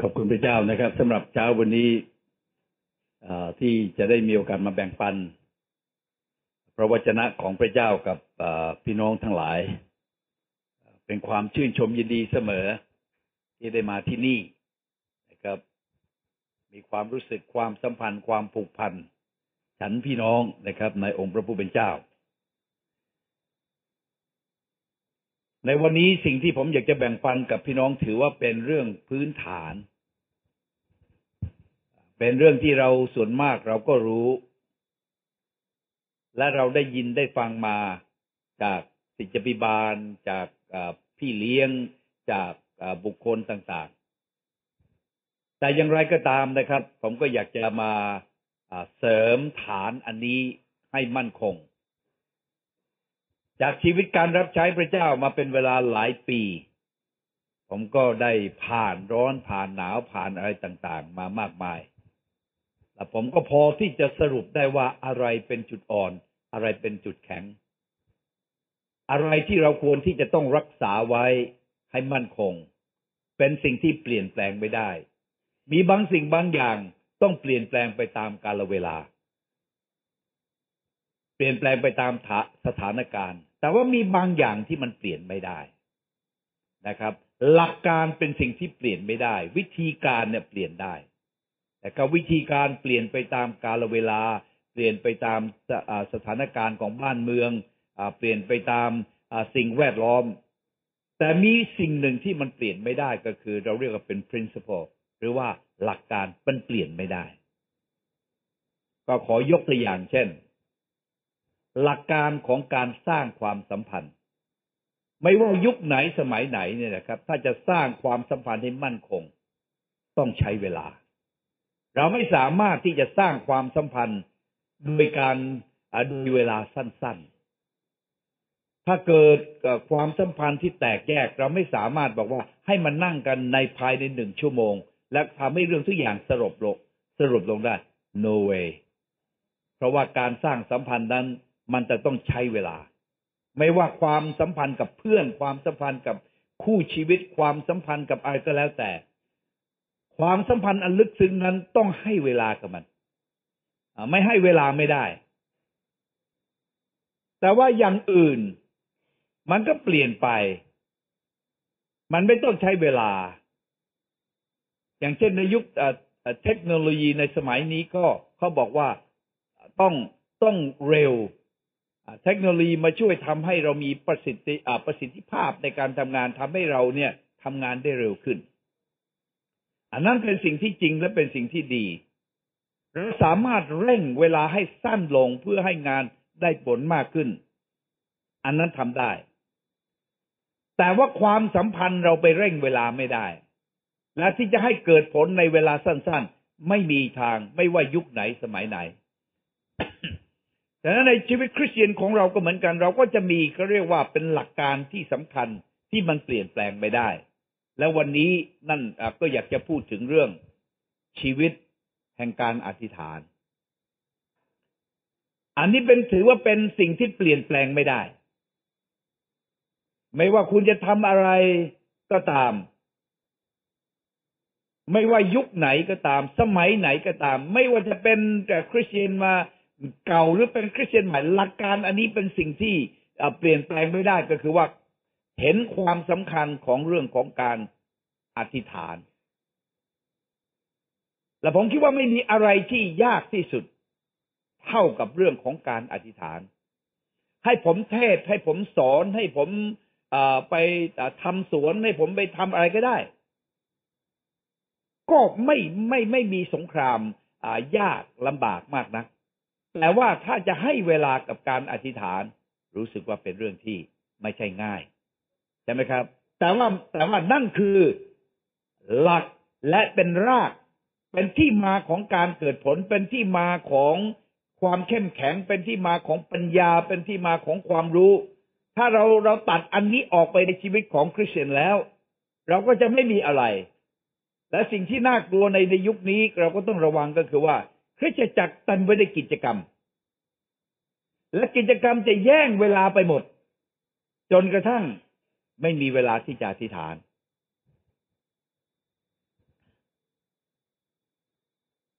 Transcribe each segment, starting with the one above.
ขอบคุณพระเจ้านะครับสำหรับเช้าวันนี้ที่จะได้มีโอกาสมาแบ่งปัน พระวจนะของพระเจ้ากับพี่น้องทั้งหลาย เป็นความชื่นชมยินดีเสมอ ที่ได้มาที่นี่นะครับ มีความรู้สึกความสัมพันธ์ความผูกพัน ฉันพี่น้องนะครับ ในองค์พระผู้เป็นเจ้า ในวันนี้สิ่งที่ผมอยากจะแบ่งปันกับพี่น้องถือว่าเป็นเรื่องพื้นฐาน เป็นเรื่องที่เราส่วนมากเราก็รู้ และเราได้ยินได้ฟังมาจากศิษยพิบาล จากพี่เลี้ยงจากบุคคลต่างๆ แต่อย่างไรก็ตามนะครับ ผมก็อยากจะมาเสริมฐานอันนี้ให้มั่นคง จากชีวิตการรับใช้พระเจ้ามาเป็นเวลาหลายปี ผมก็ได้ผ่านร้อนผ่านหนาวผ่านอะไรต่างๆ มามากมาย และผมก็พอที่จะสรุปได้ว่าอะไรเป็นจุดอ่อน อะไรเป็นจุดแข็ง อะไรที่เราควรที่จะต้องรักษาไว้ให้มั่นคง เป็นสิ่งที่เปลี่ยนแปลงไม่ได้ มีบางสิ่งบางอย่างต้องเปลี่ยนแปลงไปตามกาลเวลา เปลี่ยนแปลงไปตามสถานการณ์ แต่ว่ามีบางอย่างที่มันเปลี่ยนไม่ได้นะครับ หลักการเป็นสิ่งที่เปลี่ยนไม่ได้ วิธีการเนี่ยเปลี่ยนได้แต่ก็วิธีการเปลี่ยนไปตามกาลเวลา เปลี่ยนไปตามสถานการณ์ของบ้านเมืองอเปลี่ยนไปตามสิ่งแวดล้อม แต่มีสิ่งหนึ่งที่มันเปลี่ยนไม่ได้ก็คือเราเรียกว่าเป็น principle หรือว่าหลักการมันเปลี่ยนไม่ได้ ก็ขอยกตัวอย่างเช่น หลักการของการสร้างความสัมพันธ์ ไม่ว่ายุคไหนสมัยไหนเนี่ยนะครับ ถ้าจะสร้างความสัมพันธ์ให้มั่นคง ต้องใช้เวลา เราไม่สามารถที่จะสร้างความสัมพันธ์โดยการโดยเวลาสั้นๆ ถ้าเกิดความสัมพันธ์ที่แตกแยก เราไม่สามารถบอกว่าให้มันนั่งกันในภายในหนึ่งชั่วโมง และทำให้เรื่องทุกอย่างสรุปลงสรุปลงได้ no way เพราะว่าการสร้างสัมพันธ์นั้น มันจะต้องใช้เวลา ไม่ว่าความสัมพันธ์กับเพื่อน ความสัมพันธ์กับคู่ชีวิต ความสัมพันธ์กับอะไรก็แล้วแต่ ความสัมพันธ์อันลึกซึ้งนั้นต้องให้เวลากับมันไม่ให้เวลาไม่ได้ แต่ว่าอย่างอื่น มันก็เปลี่ยนไป มันไม่ต้องใช้เวลา อย่างเช่นในยุคเทคโนโลยีในสมัยนี้ก็เขาบอกว่าต้องต้องเร็ว เทคโนโลยีมาช่วยทำให้เรามีประสิทธิประสิทธิภาพในการทำงานทำให้เราเนี่ยทำงานได้เร็วขึ้น อันนั้นเป็นสิ่งที่จริงและเป็นสิ่งที่ดีเราสามารถเร่งเวลาให้สั้นลงเพื่อให้งานได้ผลมากขึ้น อันนั้นทำได้ แต่ว่าความสัมพันธ์เราไปเร่งเวลาไม่ได้ และที่จะให้เกิดผลในเวลาสั้น ๆ ไม่มีทางไม่ว่ายุคไหนสมัยไหน แต่ในชีวิตคริสเตียนของเราก็เหมือนกัน เราก็จะมีก็เรียกว่าเป็นหลักการที่สำคัญที่มันเปลี่ยนแปลงไม่ได้ แล้ววันนี้นั่นก็อยากจะพูดถึงเรื่องชีวิตแห่งการอธิษฐาน อันนี้เป็นถือว่าเป็นสิ่งที่เปลี่ยนแปลงไม่ได้ ไม่ว่าคุณจะทำอะไรก็ตาม ไม่ว่ายุคไหนก็ตาม สมัยไหนก็ตาม ไม่ว่าจะเป็นแต่คริสเตียนมา เก่าหรือเป็นคริสเตียนใหม่หลักการอันนี้เป็นสิ่งที่เปลี่ยนแปลงไม่ได้ก็คือว่าเห็นความสำคัญของเรื่องของการอธิษฐาน และผมคิดว่าไม่มีอะไรที่ยากที่สุด เท่ากับเรื่องของการอธิษฐาน ให้ผมเทศให้ผมสอนให้ผมไปทำสวนให้ผมไปทำอะไรก็ได้ ก็ไม่ไม่ไม่มีสงครามยากลำบากมากนัก แต่ว่าถ้าจะให้เวลากับการอธิษฐาน รู้สึกว่าเป็นเรื่องที่ไม่ใช่ง่ายใช่ไหมครับ แต่ว่าแต่ว่านั่นคือหลักและเป็นราก เป็นที่มาของการเกิดผล เป็นที่มาของความเข้มแข็ง เป็นที่มาของปัญญา เป็นที่มาของความรู้ ถ้าเราเราตัดอันนี้ออกไปในชีวิตของคริสเตียนแล้ว เราก็จะไม่มีอะไร และสิ่งที่น่ากลัวในในยุคนี้เราก็ต้องระวังก็คือว่า คริสตจักรเตันไปด้วยกิจกรรม และกิจกรรมจะแย่งเวลาไปหมด จนกระทั่งไม่มีเวลาที่จะอธิษฐาน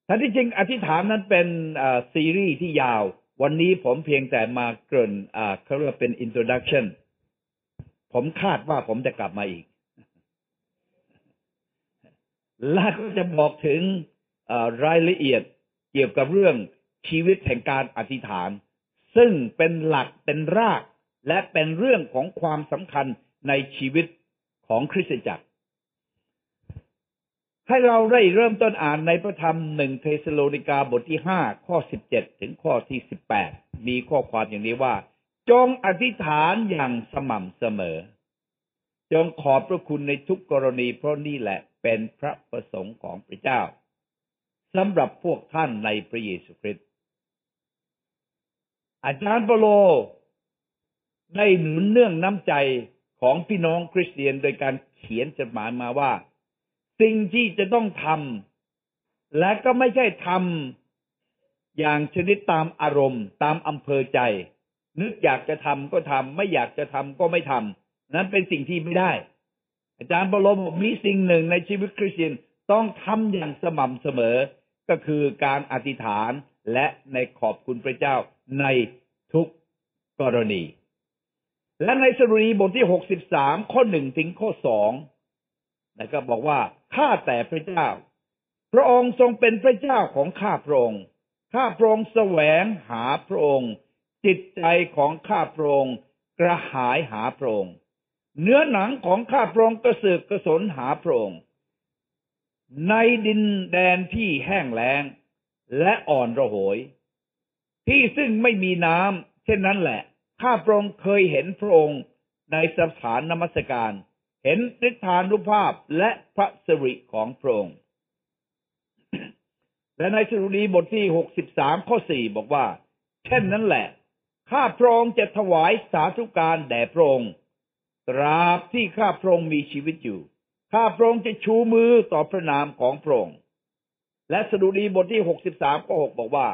ถ้าที่จริงอธิษฐานนั้นเป็นซีรีส์ที่ยาว วันนี้ผมเพียงแต่มาเกริ่นเขาเรียกเป็น introduction ผมคาดว่าผมจะกลับมาอีก และก็จะบอกถึงรายละเอียด เกี่ยวกับเรื่องชีวิตแห่งการอธิษฐาน ซึ่งเป็นหลักเป็นราก และเป็นเรื่องของความสำคัญในชีวิตของคริสตจักร ให้เราได้เริ่มต้นอ่านในพระธรรมหนึ่งเทสโลนิกาบทที่ห้าข้อสิบเจ็ดถึงข้อที่สิบแปดมีข้อความอย่างนี้ว่า จงอธิษฐานอย่างสม่ำเสมอ จงขอบพระคุณในทุกกรณีเพราะนี่แหละเป็นพระประสงค์ของพระเจ้า สำหรับพวกท่านในพระเยซูคริสต์อาจารย์เปโลได้หนุนเนื่องน้ำใจของพี่น้องคริสเตียนโดยการเขียนจดหมายมาว่า สิ่งที่จะต้องทำและก็ไม่ใช่ทำอย่างชนิดตามอารมณ์ ตามอำเภอใจ นึกอยากจะทำก็ทำไม่อยากจะทำก็ไม่ทำนั้นเป็นสิ่งที่ไม่ได้ อาจารย์เปโลบอกมีสิ่งหนึ่งในชีวิตคริสเตียนต้องทำอย่างสม่ำเสมอ ก็คือการอธิษฐานและในขอบคุณพระเจ้าในทุกกรณี และในสรุปบทที่หกสิบสามข้อหนึ่งถึงข้อสองนะครับบอกว่าข้าแต่พระเจ้า พระองค์ทรงเป็นพระเจ้าของข้าพระองค์ข้าพระองค์แสวงหาพระองค์ จิตใจของข้าพระองค์กระหายหาพระองค์เนื้อหนังของข้าพระองค์กระสือกกระสนหาพระองค์ ในดินแดนที่แห้งแล้ง และอ่อนระโหย ที่ซึ่งไม่มีน้ำเช่นนั้นแหละ ข้าพระองค์เคยเห็นพระองค์ในสถานนมัสการ เห็นฤทธานุภาพและพระสิริของพระองค์ และในสรุดีบทที่หกสิบสามข้อสี่บอกว่า เช่นนั้นแหละ ข้าพระองค์จะถวายสาธุการแด่พระองค์ตราบที่ข้าพระองค์มีชีวิตอยู่ ข้าพระองค์จะชูมือต่อพระนามของพระองค์ และสดุดีบทที่หกสิบสามข้อหกบอกว่า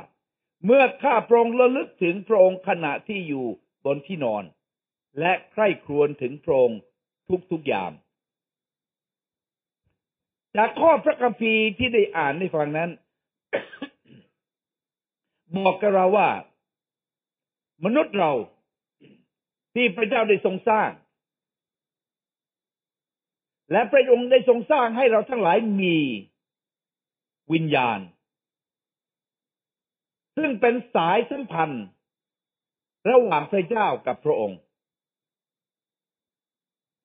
เมื่อข้าพระองค์ระลึกถึงพระองค์ขณะที่อยู่บนที่นอน และใคร่ครวญถึงพระองค์ทุกๆยาม จากข้อพระคัมภีร์ที่ได้อ่านในฟังนั้น บอกกับเราว่า มนุษย์เราที่พระเจ้าได้ทรงสร้าง และพระองค์ได้ทรงสร้างให้เราทั้งหลายมีวิญญาณ ซึ่งเป็นสายสัมพันธ์ ระหว่างพระเจ้ากับพระองค์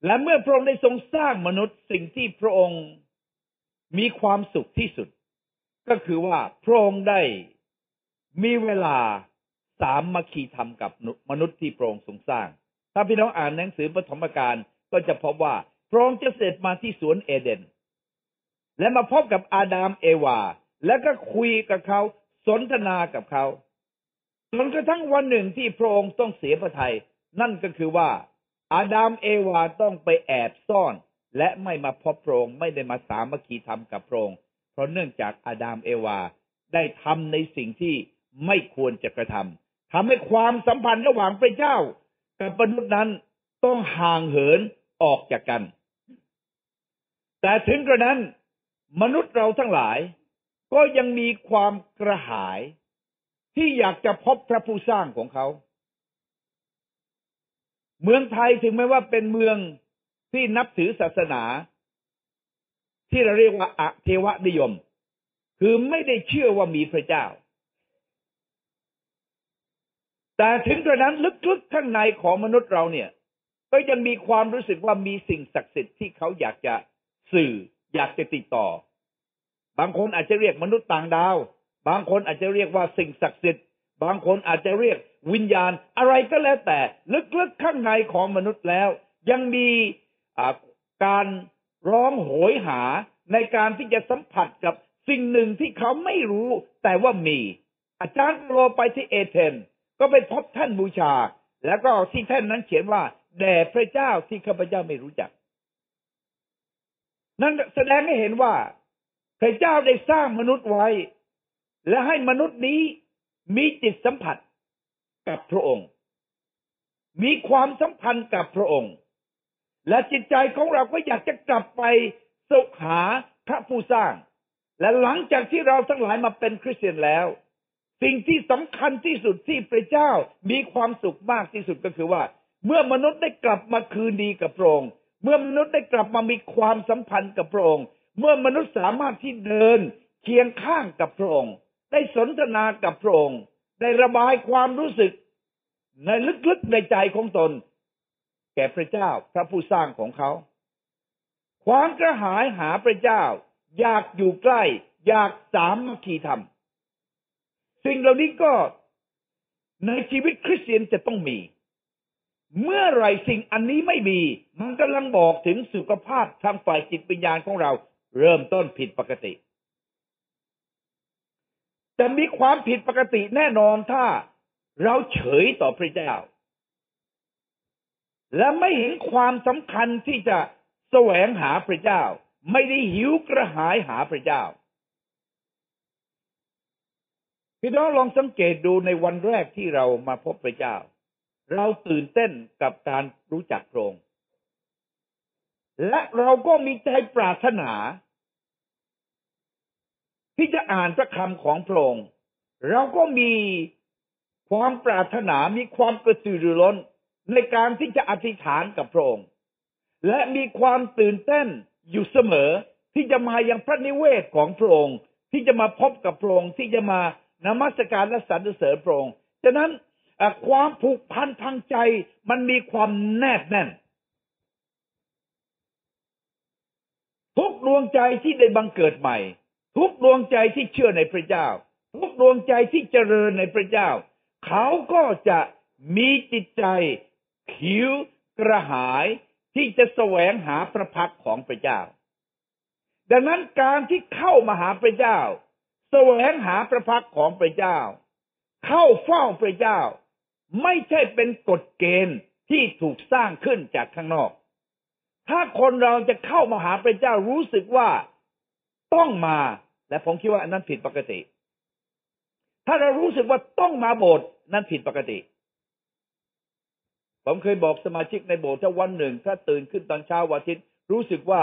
และเมื่อพระองค์ได้ทรงสร้างมนุษย์สิ่งที่พระองค์มีความสุขที่สุด ก็คือว่าพระองค์ได้มีเวลาสามมัคคีธรรมกับมนุษย์ที่พระองค์ทรงสร้าง ถ้าพี่น้องอ่านหนังสือปฐมกาลก็จะพบว่า พระองค์จะเสด็จมาที่สวนเอเดน และมาพบกับอาดามเอวา แล้วก็คุยกับเขาสนทนากับเขาจนกระทั่งวันหนึ่งที่พระองค์ต้องเสียพระทยัยนั่นก็คือว่า อาดามเอวาต้องไปแอบซ่อน และไม่มาพบพระองค์ไม่ได้มาสามัคคีธรรมกับพระองค์เพราะเนื่องจากอาดามเอวาได้ทำในสิ่งที่ไม่ควรจะกระทำทำให้ความสัมพันธ์ระหว่างพระเจ้า กับมนุษย์นั้นต้องห่างเหินออกจากกัน แต่ถึงกระนั้นมนุษย์เราทั้งหลาย ก็ยังมีความกระหาย ที่อยากจะพบพระผู้สร้างของเขา เมืองไทยถึงแม้ว่าเป็นเมืองที่นับถือศาสนา ที่เราเรียกว่าอะเทวนิยม คือไม่ได้เชื่อว่ามีพระเจ้า แต่ถึงกระนั้นลึกๆข้างในของมนุษย์เราเนี่ย ก็ยังมีความรู้สึกว่ามีสิ่งศักดิ์สิทธิ์ที่เขาอยากจะ สื่ออยากจะติดต่อ บางคนอาจจะเรียกมนุษย์ต่างดาว บางคนอาจจะเรียกว่าสิ่งศักดิ์สิทธิ์ บางคนอาจจะเรียกวิญญาณ อะไรก็แล้วแต่ ลึกๆข้างในของมนุษย์แล้ว ยังมีการร้องโหยหาในการที่จะสัมผัสกับสิ่งหนึ่งที่เขาไม่รู้แต่ว่ามี อาจารย์โลไปที่เอเธนก็ไปพบท่านบูชา แล้วก็ที่ท่านนั้นเขียนว่าแด่พระเจ้าที่ข้าพเจ้าไม่รู้จัก นั่นแสดงให้เห็นว่าพระเจ้าได้สร้างมนุษย์ไว้ และให้มนุษย์นี้มีจิตสัมผัสกับพระองค์ มีความสัมพันธ์กับพระองค์ และจิตใจของเราก็อยากจะกลับไปสุขหาพระผู้สร้าง และหลังจากที่เราทั้งหลายมาเป็นคริสเตียนแล้ว สิ่งที่สำคัญที่สุดที่พระเจ้ามีความสุขมากที่สุดก็คือว่า เมื่อมนุษย์ได้กลับมาคืนดีกับพระองค์ เมื่อมนุษย์ได้กลับมามีความสัมพันธ์กับพระองค์ เมื่อมนุษย์สามารถที่เดินเคียงข้างกับพระองค์ ได้สนทนากับพระองค์ ได้ระบายความรู้สึก ในลึกๆในใจของตน แก่พระเจ้าพระผู้สร้างของเขา ความกระหายหาพระเจ้า อยากอยู่ใกล้ อยากสามัคคีธรรม สิ่งเหล่านี้ก็ในชีวิตคริสเตียนจะต้องมี เมื่อไรสิ่งอันนี้ไม่มี มันกำลังบอกถึงสุขภาพทางฝ่ายจิตวิญญาณของเรา เริ่มต้นผิดปกติจะมีความผิดปกติแน่นอนถ้าเราเฉยต่อพระเจ้า และไม่เห็นความสำคัญที่จะแสวงหาพระเจ้า ไม่ได้หิวกระหายหาพระเจ้าพี่น้องลองสังเกตดูในวันแรกที่เรามาพบพระเจ้า เราตื่นเต้นกับการรู้จักพระองค์ และเราก็มีใจปรารถนา ที่จะอ่านพระคำของพระองค์ เราก็มีความปรารถนามีความกระตือรือร้นในการที่จะอธิษฐานกับพระองค์ และมีความตื่นเต้นอยู่เสมอที่จะมายังพระนิเวศของพระองค์ ที่จะมาพบกับพระองค์ที่จะมานมัสการและสรรเสริญพระองค์ ฉะนั้น ความผูกพันทางใจมันมีความแนบแน่น ทุกดวงใจที่ได้บังเกิดใหม่ ทุกดวงใจที่เชื่อในพระเจ้า ทุกดวงใจที่เจริญในพระเจ้า เขาก็จะมีจิตใจขิวกระหายที่จะแสวงหาพระพักของพระเจ้า ดังนั้นการที่เข้ามาหาพระเจ้า แสวงหาพระพักของพระเจ้า เข้าเฝ้าพระเจ้า ไม่ใช่เป็นกฎเกณฑ์ที่ถูกสร้างขึ้นจากข้างนอก ถ้าคนเราจะเข้ามาหาพระเจ้ารู้สึกว่าต้องมา และผมคิดว่าอันนั้นผิดปกติ ถ้าเรารู้สึกว่าต้องมาโบสถ์นั้นผิดปกติ ผมเคยบอกสมาชิกในโบสถ์ถ้าวันหนึ่ง ถ้าตื่นขึ้นตอนเช้าวันอาทิตย์รู้สึกว่า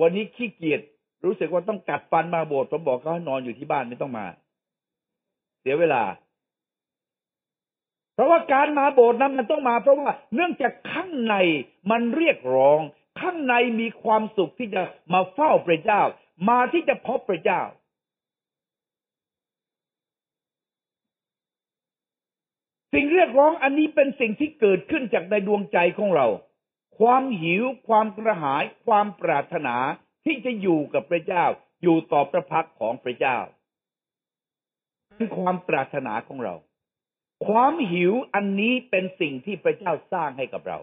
วันนี้ขี้เกียจรู้สึกว่าต้องกัดฟันมาโบสถ์ผมบอกเขาให้นอนอยู่ที่บ้านไม่ต้องมา เสียเวลา เพราะว่าการมาโบสถ์นั้นมันต้องมาเพราะว่าเนื่องจากข้างในมันเรียกร้อง ข้างในมีความสุขที่จะมาเฝ้าพระเจ้า มาที่จะพบพระเจ้า สิ่งเรียกร้องอันนี้เป็นสิ่งที่เกิดขึ้นจากในดวงใจของเรา ความหิว ความกระหาย ความปรารถนาที่จะอยู่กับพระเจ้า อยู่ต่อพระพักของพระเจ้าเป็นความปรารถนาของเรา ความหิวอันนี้เป็นสิ่งที่พระเจ้าสร้างให้กับเรา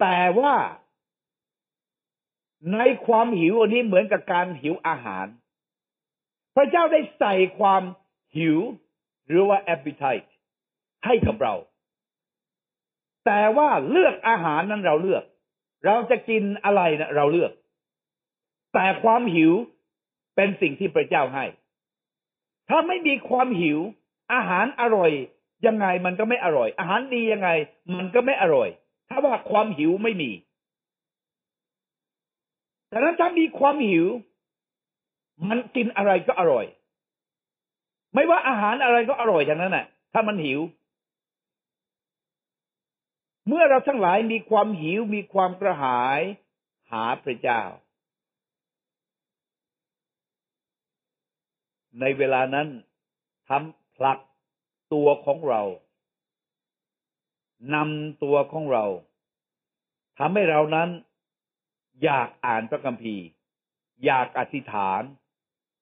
แต่ว่าในความหิวอันนี้เหมือนกับการหิวอาหาร พระเจ้าได้ใส่ความหิว หรือว่า appetite ให้กับเรา แต่ว่าเลือกอาหารนั้นเราเลือก เราจะกินอะไรนะเราเลือก แต่ความหิวเป็นสิ่งที่พระเจ้าให้ ถ้าไม่มีความหิว อาหารอร่อยยังไงมันก็ไม่อร่อย อาหารดียังไง มันก็ไม่อร่อย ถ้าว่าความหิวไม่มีแต่ถ้ามีความหิว มันกินอะไรก็อร่อย ไม่ว่าอาหารอะไรก็อร่อยอย่างนั้นแหละถ้ามันหิว เมื่อเราทั้งหลายมีความหิวมีความกระหาย หาพระเจ้า ในเวลานั้นทำ ผลักตัวของเรานำตัวของเราทำให้เรานั้นอยากอ่านพระคัมภีร์ อยากอธิษฐาน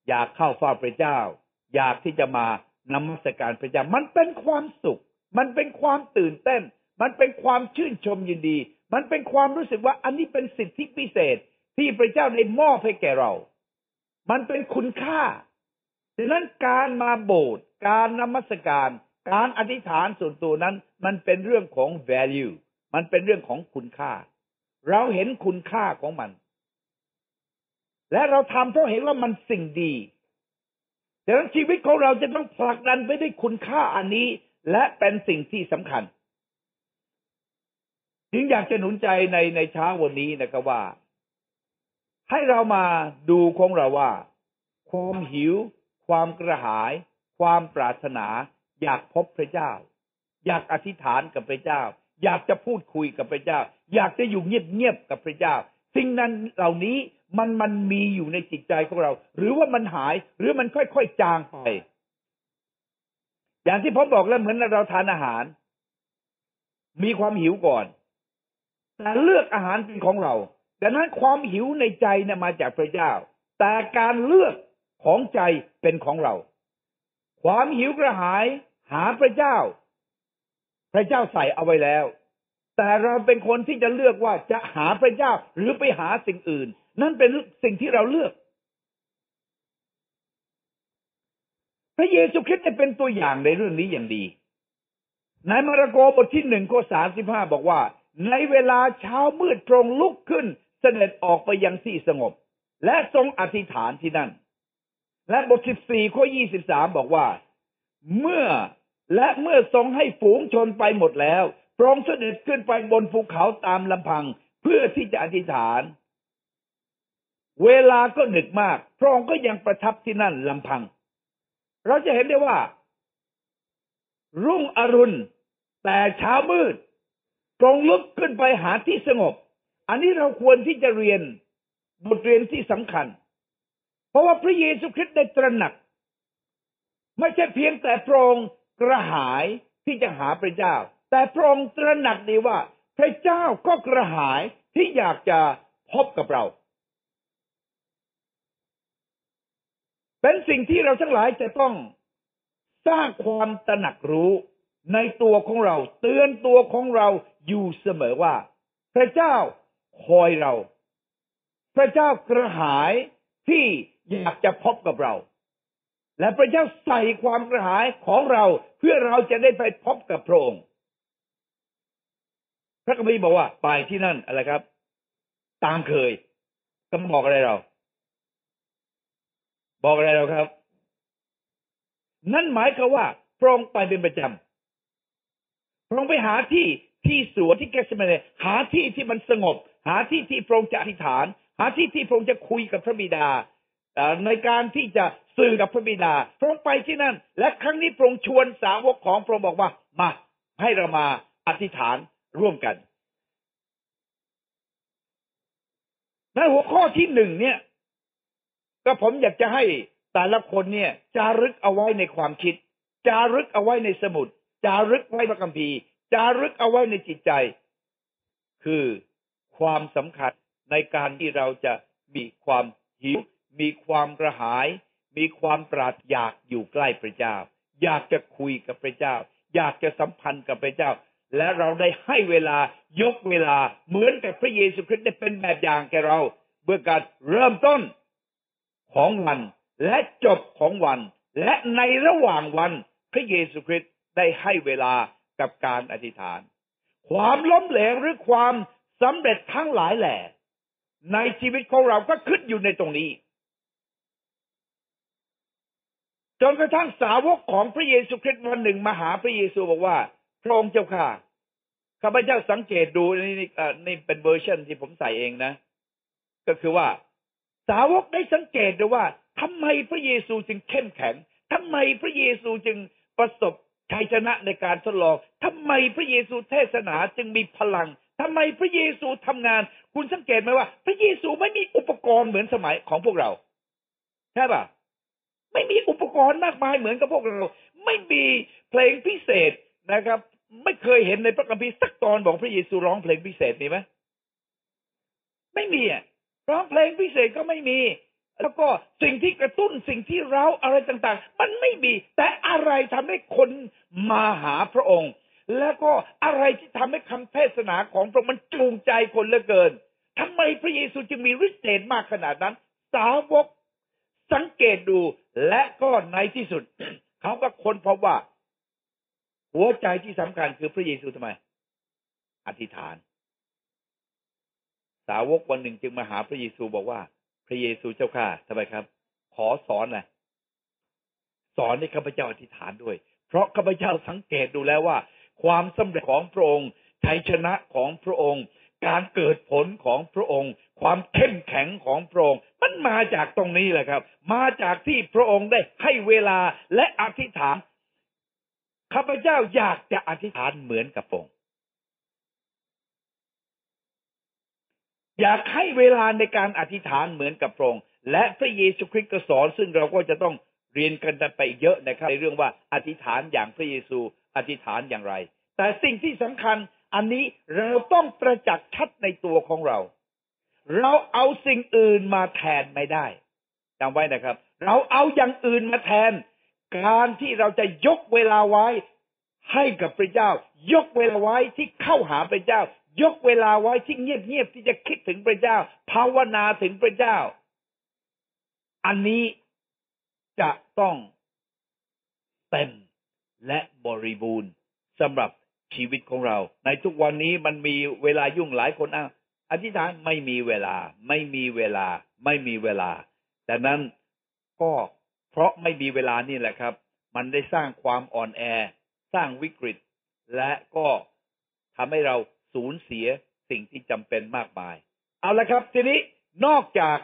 อยากเข้าเฝ้าพระเจ้า อยากที่จะมานมัสการพระเจ้า มันเป็นความสุข มันเป็นความตื่นเต้น มันเป็นความชื่นชมยินดี มันเป็นความรู้สึกว่าอันนี้เป็นสิทธิพิเศษที่พระเจ้าได้มอบให้แก่เรา มันเป็นคุณค่าดังนั้นการมาโบสถ์ การนมัสการ การอธิษฐานส่วนตัวนั้น มันเป็นเรื่องของ value มันเป็นเรื่องของคุณค่า เราเห็นคุณค่าของมัน และเราทำเพราะเห็นว่ามันสิ่งดีดังนั้นชีวิตของเราจะต้องผลักดันไปด้วยคุณค่าอันนี้ และเป็นสิ่งที่สำคัญจึงอยากจะหนุนใจในในเช้าวันนี้นะครับว่า ให้เรามาดูของเราว่า ความหิว ความกระหาย ความปรารถนา อยากพบพระเจ้า อยากอธิษฐานกับพระเจ้า อยากจะพูดคุยกับพระเจ้า อยากจะอยู่เงียบๆกับพระเจ้า สิ่งนั้นเหล่านี้มันมันมีอยู่ในจิตใจของเรา หรือว่ามันหายหรือมันค่อยๆจางไปอย่างที่ผมบอกแล้วเหมือนเราทานอาหาร มีความหิวก่อนแต่เลือกอาหารเป็นของเราดังนั้นความหิวในใจเนี่ยมาจากพระเจ้า แต่การเลือกของใจเป็นของเรา ความหิวกระหายหาพระเจ้า พระเจ้าใส่เอาไว้แล้ว แต่เราเป็นคนที่จะเลือกว่าจะหาพระเจ้าหรือไปหาสิ่งอื่น นั่นเป็นสิ่งที่เราเลือก พระเยซูคริสต์เป็นตัวอย่างในเรื่องนี้อย่างดีในมาระโกบทที่หนึ่งข้อสามสิบห้าบอกว่า ในเวลาเช้ามืดตรงลุกขึ้น เสด็จออกไปยังที่สงบ และทรงอธิษฐานที่นั่น และบทสิบสี่ข้อยี่สิบสามบอกว่า เมื่อและเมื่อทรงให้ฝูงชนไปหมดแล้วพระองค์เสด็จขึ้นไปบนภูเขาตามลำพัง เพื่อที่จะอธิษฐาน เวลาก็ดึกมาก พระองค์ก็ยังประทับที่นั่นลำพัง เราจะเห็นได้ว่า รุ่งอรุณ แต่เช้ามืดตรงลุกขึ้นไปหาที่สงบ อันนี้เราควรที่จะเรียนบทเรียนที่สำคัญ เพราะว่าพระเยซูคริสต์ได้ตระหนัก ไม่ใช่เพียงแต่พระองค์กระหายที่จะหาพระเจ้า แต่พระองค์ตระหนักดีว่า พระเจ้าก็กระหายที่อยากจะพบกับเรา เป็นสิ่งที่เราทั้งหลายจะต้องสร้างความตระหนักรู้ในตัวของเรา เตือนตัวของเราอยู่เสมอว่า พระเจ้าคอยเรา พระเจ้ากระหายที่ อยากจะพบกับเรา และพระเจ้าใส่ความกระหายของเราเพื่อเราจะได้ไปพบกับพระองค์พระคัมภีร์บอกว่าไปที่นั่นอะไรครับ ตามเคยก็บอกอะไรเรา บอกอะไรเราครับ นั่นหมายความว่าพระองค์ไปเป็นประจำพระองค์ไปหาที่ที่สวนที่แกสเมเนหาที่ที่มันสงบ หาที่ที่พระองค์จะอธิษฐาน หาที่ที่พระองค์จะคุยกับพระบิดา ในการที่จะสื่อกับพระบิดา พระองค์ไปที่นั่น และครั้งนี้พระองค์ชวนสาวกของพระองค์บอกว่า มา ให้เรามาอธิษฐานร่วมกันในหัวข้อที่หนึ่งเนี่ย ก็ผมอยากจะให้แต่ละคนเนี่ย จารึกเอาไว้ในความคิด จารึกเอาไว้ในสมุด จารึกไว้พระคัมภีร์ จารึกเอาไว้ในจิตใจ คือความสำคัญในการที่เราจะมีความหิว มีความกระหาย มีความปรารถอยากอยู่ใกล้พระเจ้า อยากจะคุยกับพระเจ้า อยากจะสัมพันธ์กับพระเจ้า และเราได้ให้เวลายกเวลาเหมือนกับพระเยซูคริสต์ได้เป็นแบบอย่างแก่เราเมื่อการเริ่มต้นของวันและจบของวัน และในระหว่างวันพระเยซูคริสต์ได้ให้เวลากับการอธิษฐาน ความล้มเหลวหรือความสำเร็จทั้งหลายแหล่ในชีวิตของเราก็ขึ้นอยู่ในตรงนี้ จนกระทั่งสาวกของพระเยซูคริสต์วันหนึ่งมาหาพระเยซูบอกว่าพระองค์เจ้าค่ะข้าพเจ้าสังเกตดูนี่นี่เป็นเวอร์ชันที่ผมใส่เองนะ ก็คือว่า สาวกได้สังเกตดูว่าทำไมพระเยซูจึงเข้มแข็งทำไมพระเยซูจึงประสบชัยชนะในการทดลองทำไมพระเยซูเทศนาจึงมีพลังทำไมพระเยซูทำงาน คุณสังเกตไหมว่า พระเยซูไม่มีอุปกรณ์เหมือนสมัยของพวกเรา ใช่ป่ะ ไม่มีอุปกรณ์มากมายเหมือนกับพวกเรา ไม่มีเพลงพิเศษนะครับ ไม่เคยเห็นในพระคัมภีร์สักตอนบอกพระเยซูร้องเพลงพิเศษมีไหมไม่มีอะร้องเพลงพิเศษก็ไม่มี แล้วก็สิ่งที่กระตุ้นสิ่งที่เราอะไรต่างๆ มันไม่มี แต่อะไรทำให้คนมาหาพระองค์ แล้วก็อะไรที่ทำให้คำเทศนาของพระองค์มันจูงใจคนเหลือเกินทำไมพระเยซูจึงมีฤทธิ์เดชมากขนาดนั้น สาวกสังเกตดู และก็ในที่สุด เขาก็ค้นพบว่า หัวใจที่สำคัญคือพระเยซูทำไม อธิษฐาน สาวกวันหนึ่งจึงมาหาพระเยซูบอกว่า พระเยซูเจ้าข้าทำไมครับ ขอสอนนะสอนให้ข้าพเจ้าอธิษฐานด้วย เพราะข้าพเจ้าสังเกตดูแล้วว่า ความสำเร็จของพระองค์ชัยชนะของพระองค์ การเกิดผลของพระองค์ ความเข้มแข็งของพระองค์ มันมาจากตรงนี้แหละครับ มาจากที่พระองค์ได้ให้เวลาและอธิษฐานข้าพเจ้าอยากจะอธิษฐานเหมือนกับพระองค์อยากให้เวลาในการอธิษฐานเหมือนกับพระองค์และพระเยซูคริสต์ก็สอน ซึ่งเราก็จะต้องเรียนกันไปเยอะนะครับ ในเรื่องว่าอธิษฐานอย่างพระเยซูอธิษฐานอย่างไร แต่สิ่งที่สำคัญ อันนี้เราต้องประจักษ์ชัดในตัวของเรา เราเอาสิ่งอื่นมาแทนไม่ได้จำไว้นะครับ เราเอาอย่างอื่นมาแทน การที่เราจะยกเวลาไว้ ให้กับพระเจ้า ยกเวลาไว้ที่เข้าหาพระเจ้า ยกเวลาไว้ที่เงียบๆที่จะคิดถึงพระเจ้า ภาวนาถึงพระเจ้า อันนี้จะต้องเต็มและบริบูรณ์สำหรับ ชีวิตของเรา ในทุกวันนี้มันมีเวลายุ่งหลายคนอ้าอธิษฐานไม่มีเวลา ไม่มีเวลา ไม่มีเวลาดังนั้นก็เพราะไม่มีเวลานี่แหละครับ มันได้สร้างความอ่อนแอ สร้างวิกฤต และก็ทำให้เราสูญเสียสิ่งที่จำเป็นมากมาย เอาละครับ ทีนี้นอกจาก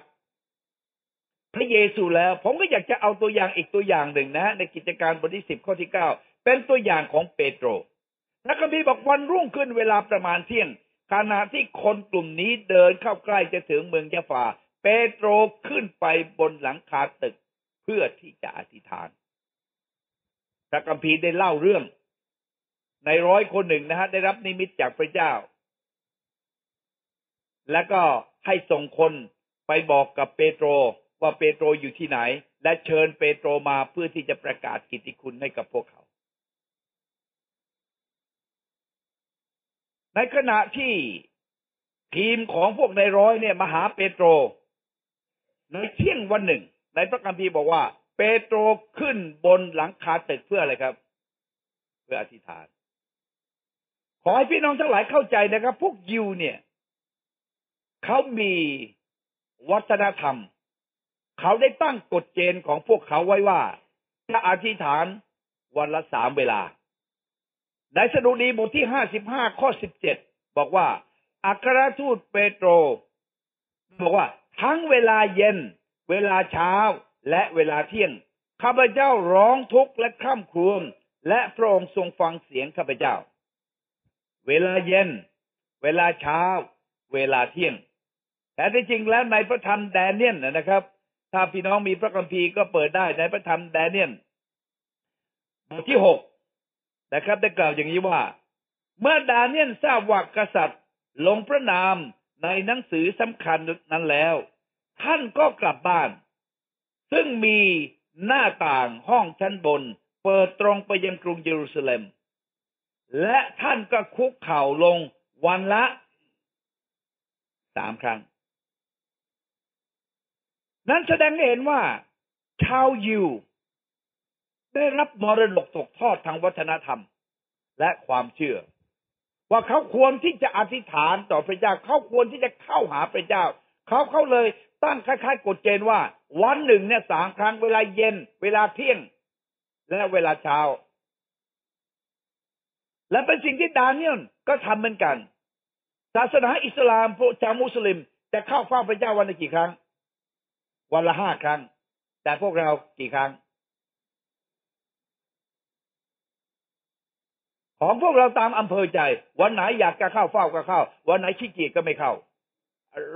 พระเยซูแล้ว ผมก็อยากจะเอาตัวอย่างอีกตัวอย่างหนึ่งนะ ในกิจการบทที่สิบข้อที่เก้าเป็นตัวอย่างของเปโตร นักบีบอกวันรุ่งขึ้นเวลาประมาณเที่ยงขณะที่คนกลุ่มนี้เดินเข้าใกล้จะถึงเมืองยะฟา เปโตรขึ้นไปบนหลังคาตึกเพื่อที่จะอธิษฐานพระกัมภีได้เล่าเรื่อง ในร้อยคนหนึ่งนะฮะได้รับนิมิตจากพระเจ้า แล้วก็ให้ส่งคนไปบอกกับเปโตรว่าเปโตรอยู่ที่ไหน และเชิญเปโตรมาเพื่อที่จะประกาศกิตติคุณให้กับพวกเขา ในขณะที่ทีมของพวกนายร้อยเนี่ยมาหาเปโตร ในเที่ยงวันหนึ่ง ในพระคัมภีร์บอกว่า เปโตรขึ้นบนหลังคาตึกเพื่ออะไรครับ เพื่ออธิษฐาน ขอให้พี่น้องทั้งหลายเข้าใจนะครับ พวกยิวเนี่ยเขามีวัฒนธรรม เขาได้ตั้งกฎเกณฑ์ของพวกเขาไว้ว่าจะอธิษฐานวันละสามเวลา ในสดุดีบทที่ห้าสิบห้าข้อสิบเจ็ดบอกว่า อัครทูตเปโตร บอกว่า ทั้งเวลาเย็น เวลาเช้าและเวลาเที่ยงข้าพเจ้าร้องทุกข์และคร่ำครวญและพระองค์ทรงฟังเสียงข้าพเจ้า เวลาเย็น เวลาเช้า เวลาเที่ยงแต่ที่จริงแล้วในพระธรรมแดเนียลนะครับ ถ้าพี่น้องมีพระคัมภีร์ก็เปิดได้ในพระธรรมแดเนียลบทที่หก นะครับได้กล่าวอย่างนี้ว่า เมื่อดาเนียลทราบว่ากษัตริย์ ลงพระนามในหนังสือสำคัญนั้นแล้ว ท่านก็กลับบ้าน ซึ่งมีหน้าต่างห้องชั้นบน เปิดตรงไปยังกรุงเยรูซาเล็ม และท่านก็คุกเข่าลงวันละสามครั้ง นั้นแสดงให้เห็นว่า ชาวยิว ได้รับมรดกตกทอดทางวัฒนธรรม และความเชื่อ ว่าเขาควรที่จะอธิษฐานต่อพระเจ้า เขาควรที่จะเข้าหาพระเจ้า เขาเขาเลยตั้งคล้ายๆกฎเกณฑ์ว่า วันหนึ่งเนี่ยสามครั้งเวลาเย็น เวลาเที่ยง และเวลาเช้า และเป็นสิ่งที่ดาเนียลก็ทำเหมือนกัน ศาสนาอิสลามพวกชาวมุสลิม จะเข้าเฝ้าพระเจ้าวันละกี่ครั้ง วันละห้าครั้ง แต่พวกเรากี่ครั้ง ของพวกเราตามอำเภอใจ วันไหนอยากจะเข้าเฝ้าก็เข้า วันไหนขี้เกียจก็ไม่เข้า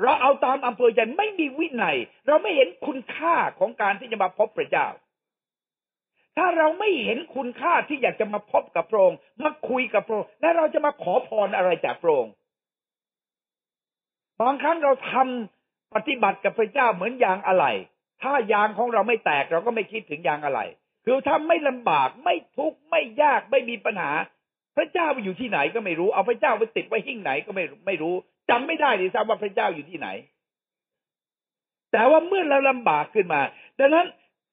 เราเอาตามอำเภอใจไม่มีวินัย เราไม่เห็นคุณค่าของการที่จะมาพบพระเจ้า ถ้าเราไม่เห็นคุณค่าที่อยากจะมาพบกับพระองค์มาคุยกับพระองค์และเราจะมาขอพรอะไรจากพระองค์บางครั้งเราทำปฏิบัติกับพระเจ้าเหมือนยางอะไรถ้ายางของเราไม่แตกเราก็ไม่คิดถึงยางอะไรคือถ้าไม่ลำบากไม่ทุกข์ไม่ยากไม่มีปัญหา พระเจ้าไปอยู่ที่ไหนก็ไม่รู้ เอาพระเจ้าไปติดไว้หิ้งไหนก็ไม่ไม่รู้จำไม่ได้ดิทราบว่าพระเจ้าอยู่ที่ไหน แต่ว่าเมื่อเราลำบากขึ้นมา ดังนั้น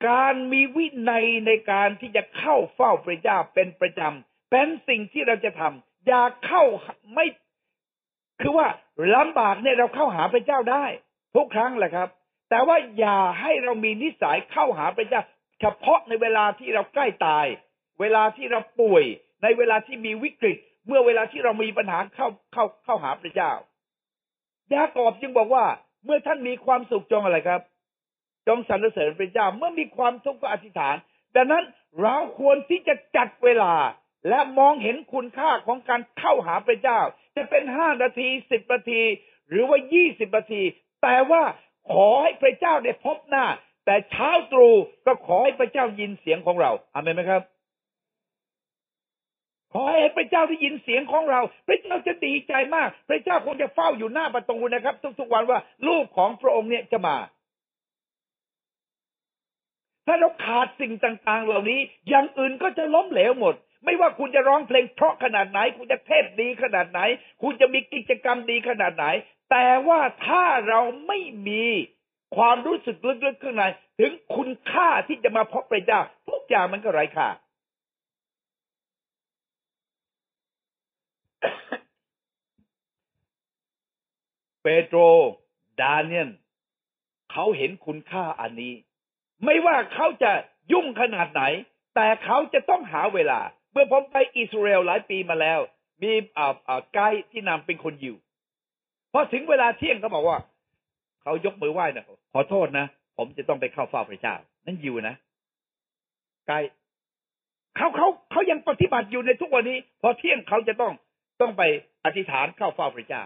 การมีวินัยในการที่จะเข้าเฝ้าพระเจ้าเป็นประจำเป็นสิ่งที่เราจะทำอย่าเข้าไม่ คือว่าลำบากเนี่ยเราเข้าหาพระเจ้าได้ ทุกครั้งแหละครับ แต่ว่าอย่าให้เรามีนิสัยเข้าหาพระเจ้า เฉพาะในเวลาที่เราใกล้ตาย เวลาที่เราป่วย ในเวลาที่มีวิกฤต เมื่อเวลาที่เรามีปัญหาเข้าเข้าเข้าหาพระเจ้ายากอบจึงบอกว่า เมื่อท่านมีความสุขจงอะไรครับ จงสรรเสริญพระเจ้า เมื่อมีความทุกข์ก็อธิษฐาน ดังนั้นเราควรที่จะจัดเวลาและมองเห็นคุณค่าของการเข้าหาพระเจ้า จะเป็นห้านาทีสิบนาที หรือว่ายี่สิบนาที แต่ว่าขอให้พระเจ้าได้พบหน้า แต่เช้าตรู่ก็ขอให้พระเจ้ายินเสียงของเราอามันไหมครับ ขอให้พระเจ้าได้ยินเสียงของเรา พระเจ้าจะดีใจมาก พระเจ้าคงจะเฝ้าอยู่หน้าประตูนะครับ ทุกๆวันว่าลูกของพระองค์เนี่ยจะมา ถ้าเราขาดสิ่งต่าง ๆ เหล่านี้ อย่างอื่นก็จะล้มเหลวหมด ไม่ว่าคุณจะร้องเพลงเพราะขนาดไหน คุณจะเทศดีขนาดไหน คุณจะมีกิจกรรมดีขนาดไหน แต่ว่าถ้าเราไม่มีความรู้สึกลึกๆข้างในถึงคุณค่าที่จะมาพบพระเจ้าทุกอย่างมันก็ไร้ค่า เป โตร ดาเนียลเขาเห็นคุณค่าอันนี้ ไม่ว่าเขาจะยุ่งขนาดไหน แต่เขาจะต้องหาเวลา เมื่อผมไปอิสราเอลหลายปีมาแล้ว มีอ่าอ่าไกด์ที่นำเป็นคนยิวพอถึงเวลาเที่ยงเขาบอกว่า เขายกมือไหว้นะขอโทษนะ ผมจะต้องไปเข้าเฝ้าพระเจ้า นั่นยิวนะไกด์เขาเขาเขายังปฏิบัติอยู่ในทุกวันนี้ พอเที่ยงเขาจะต้องต้องไปอธิษฐานเข้าเฝ้าพระเจ้า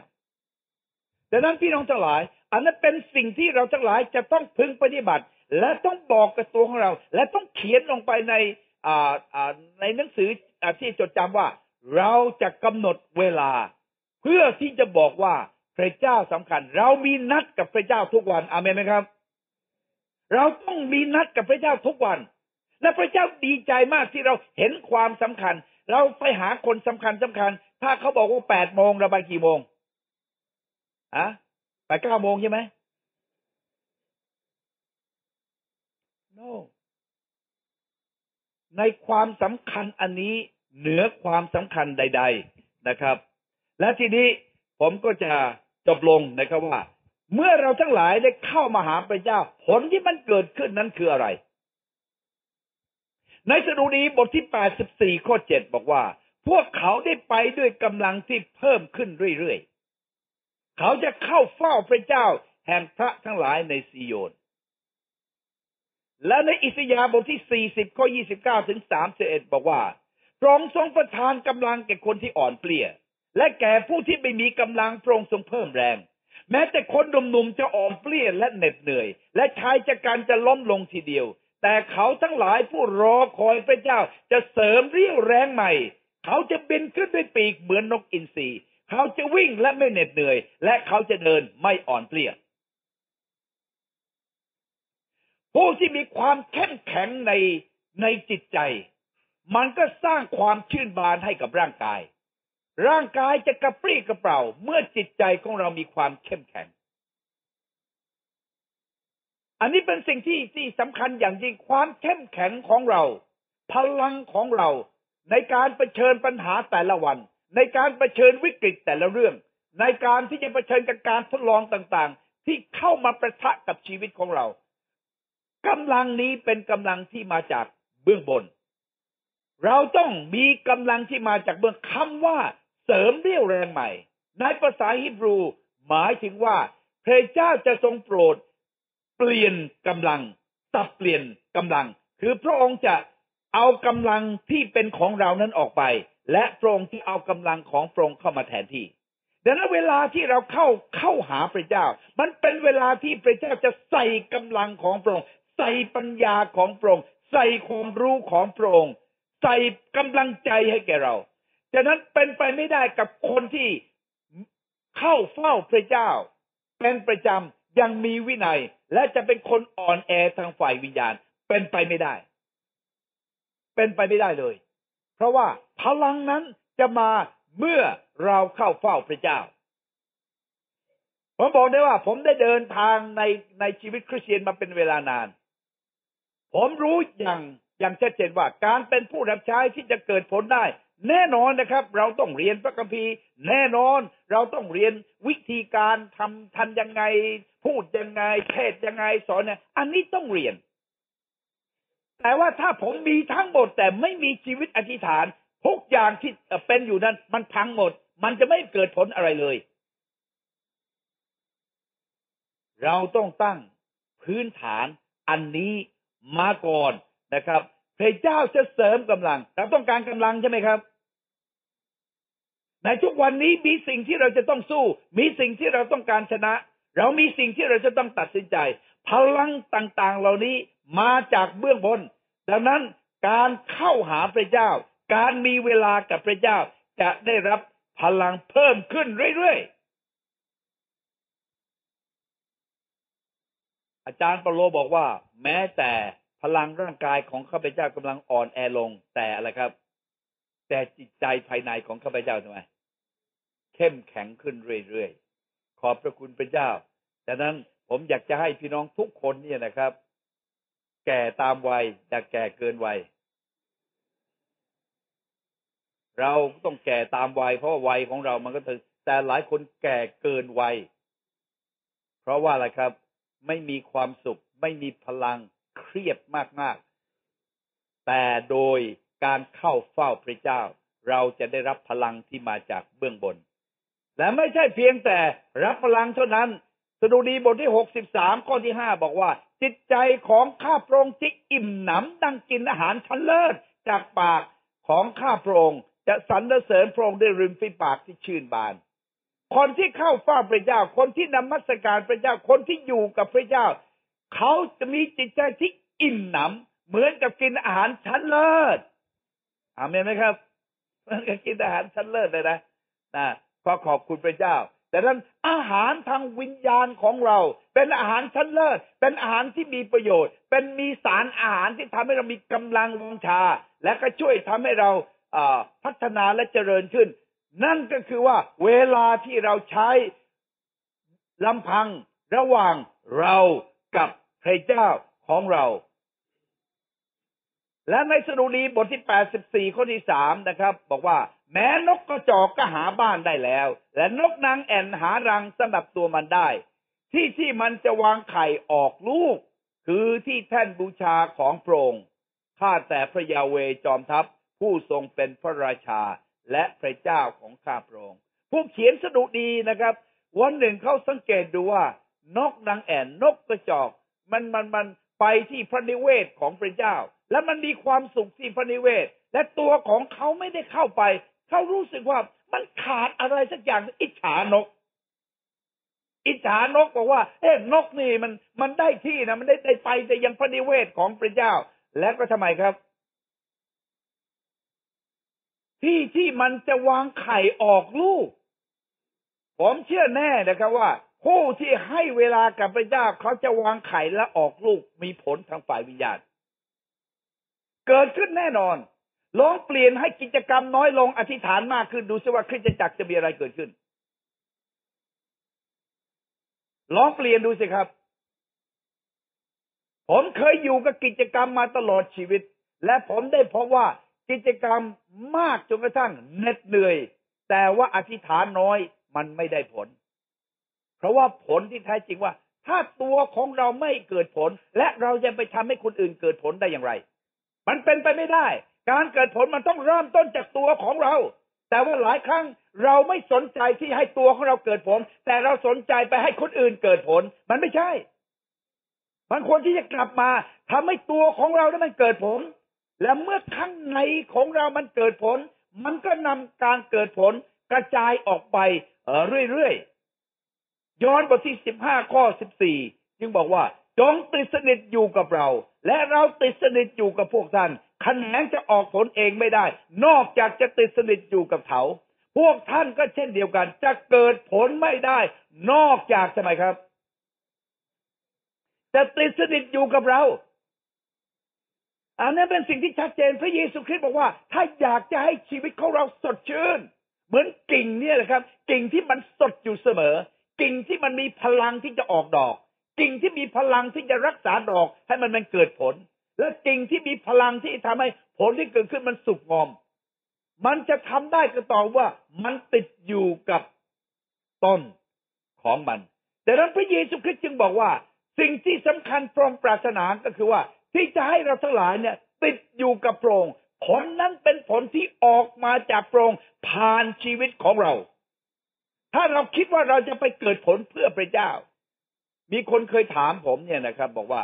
ดังนั้นพี่น้องทั้งหลาย อันนั้นเป็นสิ่งที่เราทั้งหลายจะต้องพึงปฏิบัติ และต้องบอกกับตัวของเรา และต้องเขียนลงไปในในหนังสืออที่จดจำว่า เราจะกำหนดเวลา เพื่อที่จะบอกว่าพระเจ้าสำคัญ เรามีนัดกับพระเจ้าทุกวันอาเมนไหมครับ เราต้องมีนัดกับพระเจ้าทุกวัน และพระเจ้าดีใจมากที่เราเห็นความสำคัญ เราไปหาคนสำคัญสำคัญ ถ้าเขาบอกว่าแปดโมงเราไปกี่โมง อะไปเก้าโมงใช่ไหม no ในความสำคัญอันนี้เหนือความสำคัญใด ๆนะครับ และทีนี้ผมก็จะจบลงนะครับว่า เมื่อเราทั้งหลายได้เข้ามาหาพระเจ้า ผลที่มันเกิดขึ้นนั้นคืออะไร ในสดุดีบทที่ 84 ข้อ 7 บอกว่า พวกเขาได้ไปด้วยกำลังที่เพิ่มขึ้นเรื่อยๆ เขาจะเข้าเฝ้าพระเจ้าแห่งพระทั้งหลายในซีโยน และในอิสยาห์บทที่ 40 ข้อ 29 ถึง 31 บอกว่าพระองค์ทรงประทานกำลังแก่คนที่อ่อนเปลี่ย และแก่ผู้ที่ไม่มีกำลังพระองค์ทรงเพิ่มแรง แม้แต่คนหนุ่มๆจะอ่อนเปลี่ยและเหน็ดเหนื่อย และชายจะกันจะล้มลงทีเดียว แต่เขาทั้งหลายผู้รอคอยพระเจ้าจะเสริมเรี่ยวแรงใหม่ เขาจะบินขึ้นด้วยปีกเหมือนนกอินทรี เขาจะวิ่งและไม่เหน็ดเหนื่อย และเขาจะเดินไม่อ่อนเปลี่ยผู้ที่มีความเข้มแข็งในในจิตใจ มันก็สร้างความชื่นบานให้กับร่างกาย ร่างกายจะกระปรี้กระเปร่า เมื่อจิตใจของเรามีความเข้มแข็ง อันนี้เป็นสิ่งที่ที่สำคัญอย่างยิ่งความเข้มแข็งของเรา พลังของเราในการเผชิญปัญหาแต่ละวัน ในการเผชิญวิกฤตแต่ละเรื่อง ในการที่จะเผชิญกับการทดลองต่างๆ ที่เข้ามาประทะกับชีวิตของเรากำลังนี้เป็นกำลังที่มาจากเบื้องบน เราต้องมีกำลังที่มาจากเบื้องคำว่า เสริมเรี่ยวแรงใหม่ ในภาษาฮิบรู หมายถึงว่าพระเจ้าจะทรงโปรด เปลี่ยนกำลังสับเปลี่ยนกำลัง คือพระองค์จะเอากำลังที่เป็นของเรานั้นออกไป และพระองค์ที่เอากำลังของพระองค์เข้ามาแทนที่ดังนั้นเวลาที่เราเข้าเข้าหาพระเจ้า มันเป็นเวลาที่พระเจ้าจะใส่กำลังของพระองค์ใส่ปัญญาของพระองค์ใส่ความรู้ของพระองค์ใส่กำลังใจให้แก่เราฉะนั้นเป็นไปไม่ได้กับคนที่เข้าเฝ้าพระเจ้า เป็นประจำยังมีวินัย และจะเป็นคนอ่อนแอทางฝ่ายวิญญาณ เป็นไปไม่ได้ เป็นไปไม่ได้เลย เพราะว่าพลังนั้นจะมาเมื่อเราเข้าเฝ้าพระเจ้า ผมบอกได้ว่า ผมได้เดินทางในในชีวิตคริสเตียนมาเป็นเวลานาน ผมรู้อย่างอย่างชัดเจนว่าการเป็นผู้รับใช้ที่จะเกิดผลได้ แน่นอนนะครับ เราต้องเรียนพระคัมภีร์ แน่นอนเราต้องเรียนวิธีการทำทันยังไง พูดยังไงเทศยังไงสอนเนี่ยอันนี้ต้องเรียน แต่ว่าถ้าผมมีทั้งหมดแต่ไม่มีชีวิตอธิษฐานทุกอย่างที่เป็นอยู่นั้น มันพังหมด มันจะไม่เกิดผลอะไรเลย เราต้องตั้งพื้นฐานอันนี้มาก่อนนะครับพระเจ้าจะเสริมกำลัง เราต้องการกำลังใช่ไหมครับ ในทุกวันนี้มีสิ่งที่เราจะต้องสู้ มีสิ่งที่เราต้องการชนะ เรามีสิ่งที่เราจะต้องตัดสินใจ พลังต่างๆ เหล่านี้ มาจากเบื้องบน ดังนั้นการเข้าหาพระเจ้า การมีเวลากับพระเจ้าจะได้รับพลังเพิ่มขึ้นเรื่อยๆ อาจารย์เปาโลบอกว่า แม้แต่พลังร่างกายของข้าพเจ้ากำลังอ่อนแอลงแต่อะไรครับ แต่จิตใจภายในของข้าพเจ้าทำไมเข้มแข็งขึ้นเรื่อยๆ ขอบพระคุณพระเจ้าดังนั้นผมอยากจะให้พี่น้องทุกคนเนี่ยนะครับ แก่ตามวัยอย่แก่เกินวัย เราต้องแก่ตามวัย เพราะวัยของเรามันก็ถึงแต่หลายคนแก่เกินวัย เพราะว่าอะไรครับ ไม่มีความสุข ไม่มีพลังเครียดมากๆ แต่โดยการเข้าเฝ้าพระเจ้า เราจะได้รับพลังที่มาจากเบื้องบน และไม่ใช่เพียงแต่รับพลังเท่านั้นสดุดีบทที่หกสิบสามข้อที่ห้าบอกว่า จิตใจของข้าพระองค์ที่อิ่มหนำดังกินอาหารชั้นเลิศจากปากของข้าพระองค์จะสรรเสริญพระองค์ด้วยริมฝีปากที่ชื่นบาน คนที่เข้าเฝ้าพระเจ้า คนที่นมัสการพระเจ้า คนที่อยู่กับพระเจ้า เขาจะมีจิตใจที่อิ่มหนำเหมือนกับกินอาหารชั้นเลิศอาเมนไหมครับเหมือนกับกินอาหารชั้นเลิศเลยนะนะขอขอบคุณพระเจ้า แต่นั้นอาหารทางวิญญาณของเรา เป็นอาหารชั้นเลิศ เป็นอาหารที่มีประโยชน์ เป็นมีสารอาหารที่ทำให้เรามีกำลังวังชา และก็ช่วยทำให้เราพัฒนาและเจริญขึ้น นั่นก็คือว่าเวลาที่เราใช้ลำพังระหว่างเรากับพระเจ้าของเรา และในสดุดีบทที่ 84 ข้อที่3นะครับ บอกว่า แม้นกกระจอกก็หาบ้านได้แล้ว และนกนางแอ่นหารังสำหรับตัวมันได้ ที่ที่มันจะวางไข่ออกลูก คือที่แท่นบูชาของโปรงข้าแต่พระยาเวจอมทัพผู้ทรงเป็นพระราชาและพระเจ้าของข้าพระองค์ผู้เขียนสดุดีนะครับ วันหนึ่งเขาสังเกตดูว่านกนางแอ่นนกกระจอก มันมันมันไปที่พระนิเวศของพระเจ้า และมันมีความสุขที่พระนิเวศ และตัวของเขาไม่ได้เข้าไป เขารู้สึกว่ามันขาดอะไรสักอย่างอิจฉานก อิจฉานกบอกว่า เอ๊ะนกนี่มันมันได้ที่นะมันได้ได้ไปแต่ยังพระนิเวศของพระเจ้า และก็ทำไมครับ ที่ที่มันจะวางไข่ออกลูก ผมเชื่อแน่นะครับว่า ผู้ที่ให้เวลากับพระเจ้าเขาจะวางไข่และออกลูกมีผลทางฝ่ายวิญญาณเกิดขึ้นแน่นอนลองเปลี่ยนให้กิจกรรมน้อยลงอธิษฐานมากขึ้นดูซิว่าคริสตจักรจะมีอะไรเกิดขึ้น ลองเปลี่ยนดูสิครับ ผมเคยอยู่กับกิจกรรมมาตลอดชีวิต และผมได้พบว่ากิจกรรมมากจนกระทั่งเหน็ดเหนื่อย แต่ว่าอธิษฐานน้อยมันไม่ได้ผล เพราะว่าผลที่แท้จริงว่า ถ้าตัวของเราไม่เกิดผล และเราจะไปทำให้คนอื่นเกิดผลได้อย่างไร มันเป็นไปไม่ได้ การเกิดผลมันต้องเริ่มต้นจากตัวของเรา แต่ว่าหลายครั้งเราไม่สนใจที่ให้ตัวของเราเกิดผล แต่เราสนใจไปให้คนอื่นเกิดผล มันไม่ใช่ มันควรที่จะกลับมาทำให้ตัวของเรานั้มันเกิดผล และเมื่อข้างในของเรามันเกิดผล มันก็นำการเกิดผลกระจายออกไปเรื่อยๆย้อนบทที่สิบห้าข้อสิบสี่จึงบอกว่า จงติดสนิทอยู่กับเรา และเราติดสนิทอยู่กับพวกท่านขแขนงจะออกผลเองไม่ได้ นอกจากจะติดสนิทอยู่กับเขา พวกท่านก็เช่นเดียวกัน จะเกิดผลไม่ได้ นอกจากทำไมครับ จะติดสนิทอยู่กับเราอันนั้นเป็นสิ่งที่ชัดเจนพระเยซูคริสต์บอกว่า ถ้าอยากจะให้ชีวิตของเราสดชื่น เหมือนกิ่งเนี่ยแหละครับ กิ่งที่มันสดอยู่เสมอ กิ่งที่มันมีพลังที่จะออกดอก กิ่งที่มีพลังที่จะรักษาดอกให้มันมันเกิดผล และกิ่งที่มีพลังที่ทำให้ผลที่เกิดขึ้นมันสุกงอม มันจะทำได้ก็ต่อว่ามันติดอยู่กับต้นของมัน แต่นั้นพระเยซูคริสต์จึงบอกว่า สิ่งที่สำคัญพระองค์ปรารถนาก็คือว่า ที่จะให้เราทั้งหลายเนี่ย ติดอยู่กับโปรงผลนั้นเป็นผลที่ออกมาจากโปรงผ่านชีวิตของเรา ถ้าเราคิดว่าเราจะไปเกิดผลเพื่อพระเจ้า มีคนเคยถามผมเนี่ยนะครับ บอกว่า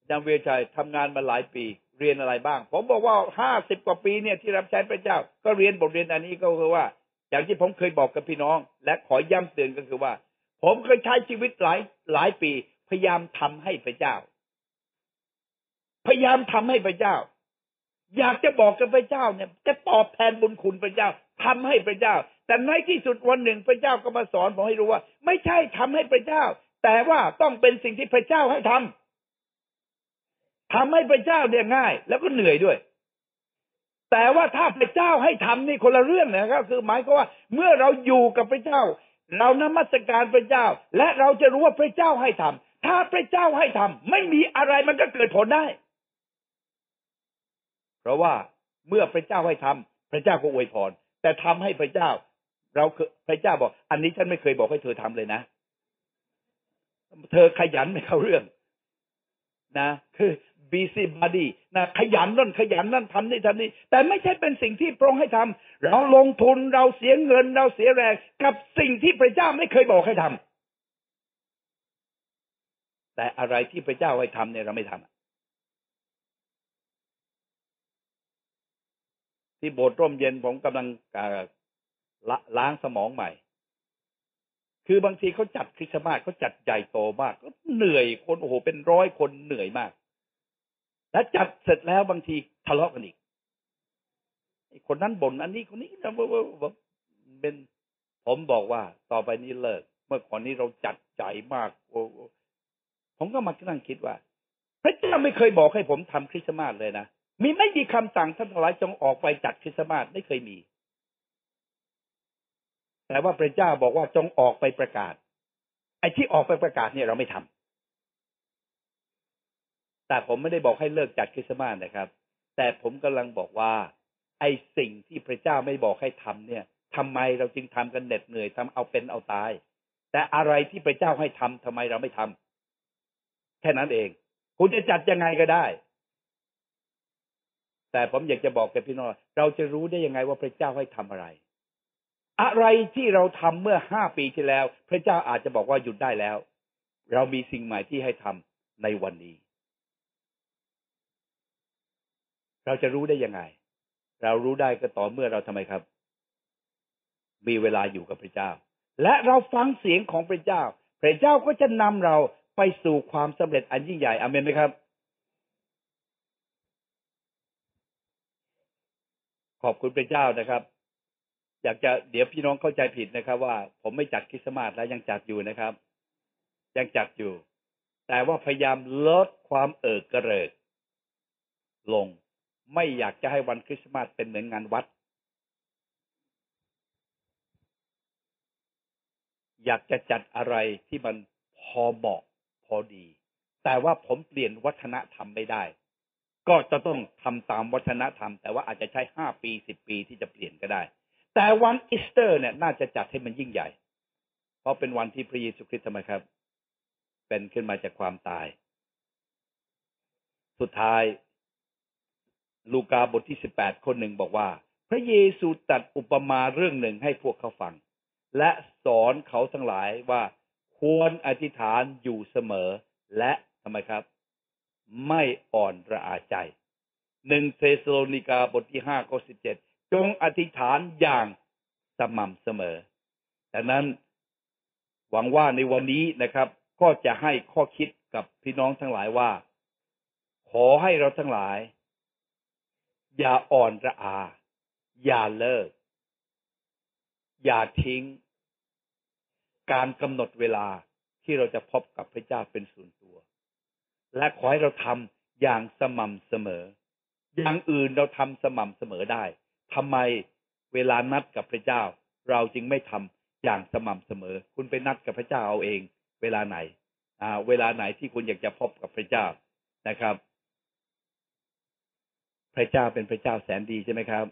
อาจารย์เวชัยทำงานมาหลายปี เรียนอะไรบ้าง ผมบอกว่าห้าสิบกว่าปีเนี่ยที่รับใช้พระเจ้า ก็เรียนบทเรียนอันนี้ก็คือว่า อย่างที่ผมเคยบอกกับพี่น้อง และขอย้ำเตือนก็คือว่า ผมเคยใช้ชีวิตหลายหลายปี พยายามทำให้พระเจ้า พยายามทำให้พระเจ้า อยากจะบอกกับพระเจ้าเนี่ย จะตอบแทนบุญคุณพระเจ้าทำให้พระเจ้า แต่ในที่สุดวันหนึ่งพระเจ้าก็มาสอนผมให้รู้ว่า ไม่ใช่ทำให้พระเจ้า แต่ว่าต้องเป็นสิ่งที่พระเจ้าให้ทำทำให้พระเจ้าเนี่ยง่าย แล้วก็เหนื่อยด้วย แต่ว่าถ้าพระเจ้าให้ทำนี่คนละเรื่องนะครับ คือหมายก็ว่า เมื่อเราอยู่กับพระเจ้า เรานมัสการพระเจ้า และเราจะรู้ว่าพระเจ้าให้ทำถ้าพระเจ้าให้ทำไม่มีอะไรมันก็เกิดผลได้ เพราะว่าเมื่อพระเจ้าให้ทำพระเจ้าก็อวยพรแต่ทำให้พระเจ้า เราพระเจ้าบอก อันนี้ฉันไม่เคยบอกให้เธอทำเลยนะ เธอขยันไม่เข้าเรื่อง นะ คือ busy body นะขยันนั่นขยันนั่นทำนี่ทำนี่แต่ไม่ใช่เป็นสิ่งที่พระองค์ให้ทำเราลงทุนเราเสียเงินเราเสียแรงกับสิ่งที่พระเจ้าไม่เคยบอกให้ทำแต่อะไรที่พระเจ้าให้ทำเนี่ยเราไม่ทำที่โบสถ์ร่มเย็นผมกำลังล้างสมองใหม่ คือบางทีเขาจัดคริสต์มาสเขาจัดใหญ่โตมากก็เหนื่อยคนโอ้โหเป็นร้อยคนเหนื่อยมาก แล้วจัดเสร็จแล้วบางทีทะเลาะกันอีกคนนั้นบ่นอันนี้คนนี้นะเป็นผมบอกว่า ต่อไปนี้เลิก เมื่อก่อนนี้เราจัดใจมากโอ้ผมก็มานั่งคิดว่าพระเจ้าไม่เคยบอกให้ผมทำคริสต์มาสเลยนะมีไม่มีคำสั่งท่านทั้งหลายจงออกไปจัดคริสต์มาสไม่เคยมี แต่ว่าพระเจ้าบอกว่าจงออกไปประกาศ ไอ้ที่ออกไปประกาศเนี่ยเราไม่ทำแต่ผมไม่ได้บอกให้เลิกจัดคริสต์มาสนะครับ แต่ผมกำลังบอกว่า ไอ้สิ่งที่พระเจ้าไม่บอกให้ทำเนี่ยทำไมเราจึงทำกันเหน็ดเหนื่อยทำเอาเป็นเอาตาย แต่อะไรที่พระเจ้าให้ทำทำไมเราไม่ทำแค่นั้นเอง คุณจะจัดยังไงก็ได้แต่ผมอยากจะบอกกับพี่น้องเราจะรู้ได้ยังไงว่าพระเจ้าให้ทำอะไร อะไรที่เราทำเมื่อห้าปีที่แล้ว พระเจ้าอาจจะบอกว่าหยุดได้แล้ว เรามีสิ่งใหม่ที่ให้ทำในวันนี้ เราจะรู้ได้ยังไง เรารู้ได้ก็ต่อเมื่อเราทำไมครับ มีเวลาอยู่กับพระเจ้า และเราฟังเสียงของพระเจ้า พระเจ้าก็จะนำเราไปสู่ความสำเร็จอันยิ่งใหญ่อเมนไหมครับขอบคุณพระเจ้านะครับ อยากจะเดี๋ยวพี่น้องเข้าใจผิดนะครับ ว่าผมไม่จัดคริสต์มาสแล้วยังจัดอยู่นะครับ ยังจัดอยู่ แต่ว่าพยายามลดความเอิกกระเริก ลงไม่อยากจะให้วันคริสต์มาสเป็นเหมือนงานวัด อยากจะจัดอะไรที่มันพอเหมาะพอดี แต่ว่าผมเปลี่ยนวัฒนธรรมไม่ได้ ก็จะต้องทำตามวัฒนธรรม แต่ว่าอาจจะใช้ห้าปีสิบปีที่จะเปลี่ยนก็ได้ แต่วันอีสเตอร์เนี่ยน่าจะจัดให้มันยิ่งใหญ่ เพราะเป็นวันที่พระเยซูคริสต์ทำไมครับ เป็นขึ้นมาจากความตาย สุดท้าย ลูกาบทที่สิบแปดคนหนึ่งบอกว่า พระเยซูตัดอุปมาเรื่องหนึ่งให้พวกเขาฟัง และสอนเขาทั้งหลายว่าควรอธิษฐานอยู่เสมอ และทำไมครับ ไม่อ่อนระอาใจหนึ่งเทสโลนิกาบทที่ห้าข้อสิบเจ็ด จงอธิษฐานอย่างสม่ำเสมอ ดังนั้นหวังว่าในวันนี้นะครับ ก็จะให้ข้อคิดกับพี่น้องทั้งหลายว่า ขอให้เราทั้งหลาย อย่าอ่อนระอา อย่าเลิก อย่าทิ้ง การกำหนดเวลาที่เราจะพบกับพระเจ้าเป็นส่วนตัว และขอให้เราทำอย่างสม่ำเสมอ อย่างอื่นเราทำสม่ำเสมอได้ ทำไมเวลานัดกับพระเจ้า เราจึงไม่ทำอย่างสม่ำเสมอ คุณไปนัดกับพระเจ้าเอาเอง เวลาไหน อ่า เวลาไหนที่คุณอยากจะพบกับพระเจ้านะครับ พระเจ้าเป็นพระเจ้าแสนดีใช่ไหมครับ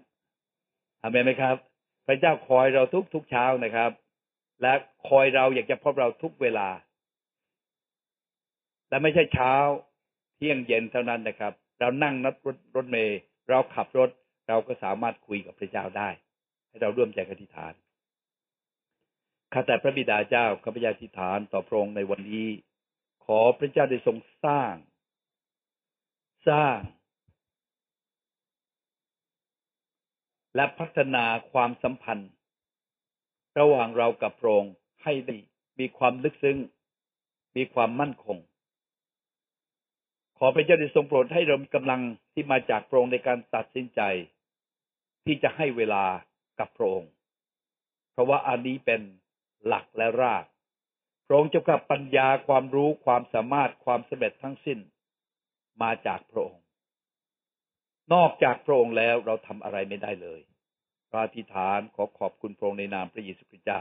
อเมนไหมครับ พระเจ้าคอยเราทุกทุกเช้านะครับ และคอยเราอยากจะพบเราทุกเวลา และไม่ใช่เช้า เที่ยงเย็นเท่านั้นนะครับ เรานั่งนัดรถรถเมล์เราขับรถ เราก็สามารถคุยกับพระเจ้าได้ ให้เราร่วมใจอธิษฐานข้าแต่พระบิดาเจ้าข้าพเจ้าอธิษฐานต่อพระองค์ในวันนี้ ขอพระเจ้าได้ทรงสร้าง สร้าง และพัฒนาความสัมพันธ์ ระหว่างเรากับพระองค์ให้ได้มีความลึกซึ้ง มีความมั่นคง ขอพระเจ้าได้ทรงโปรดให้เรามีกำลังที่มาจากพระองค์ในการตัดสินใจ ที่จะให้เวลากับพระองค์ เพราะว่าอันนี้เป็นหลักและราก พระองค์จะกับปัญญาความรู้ความสามารถความสำเร็จทั้งสิ้นมาจากพระองค์ นอกจากพระองค์แล้วเราทำอะไรไม่ได้เลยพระอธิษฐานขอขอบคุณพระองค์ในนามพระเยซูคริสต์เจ้า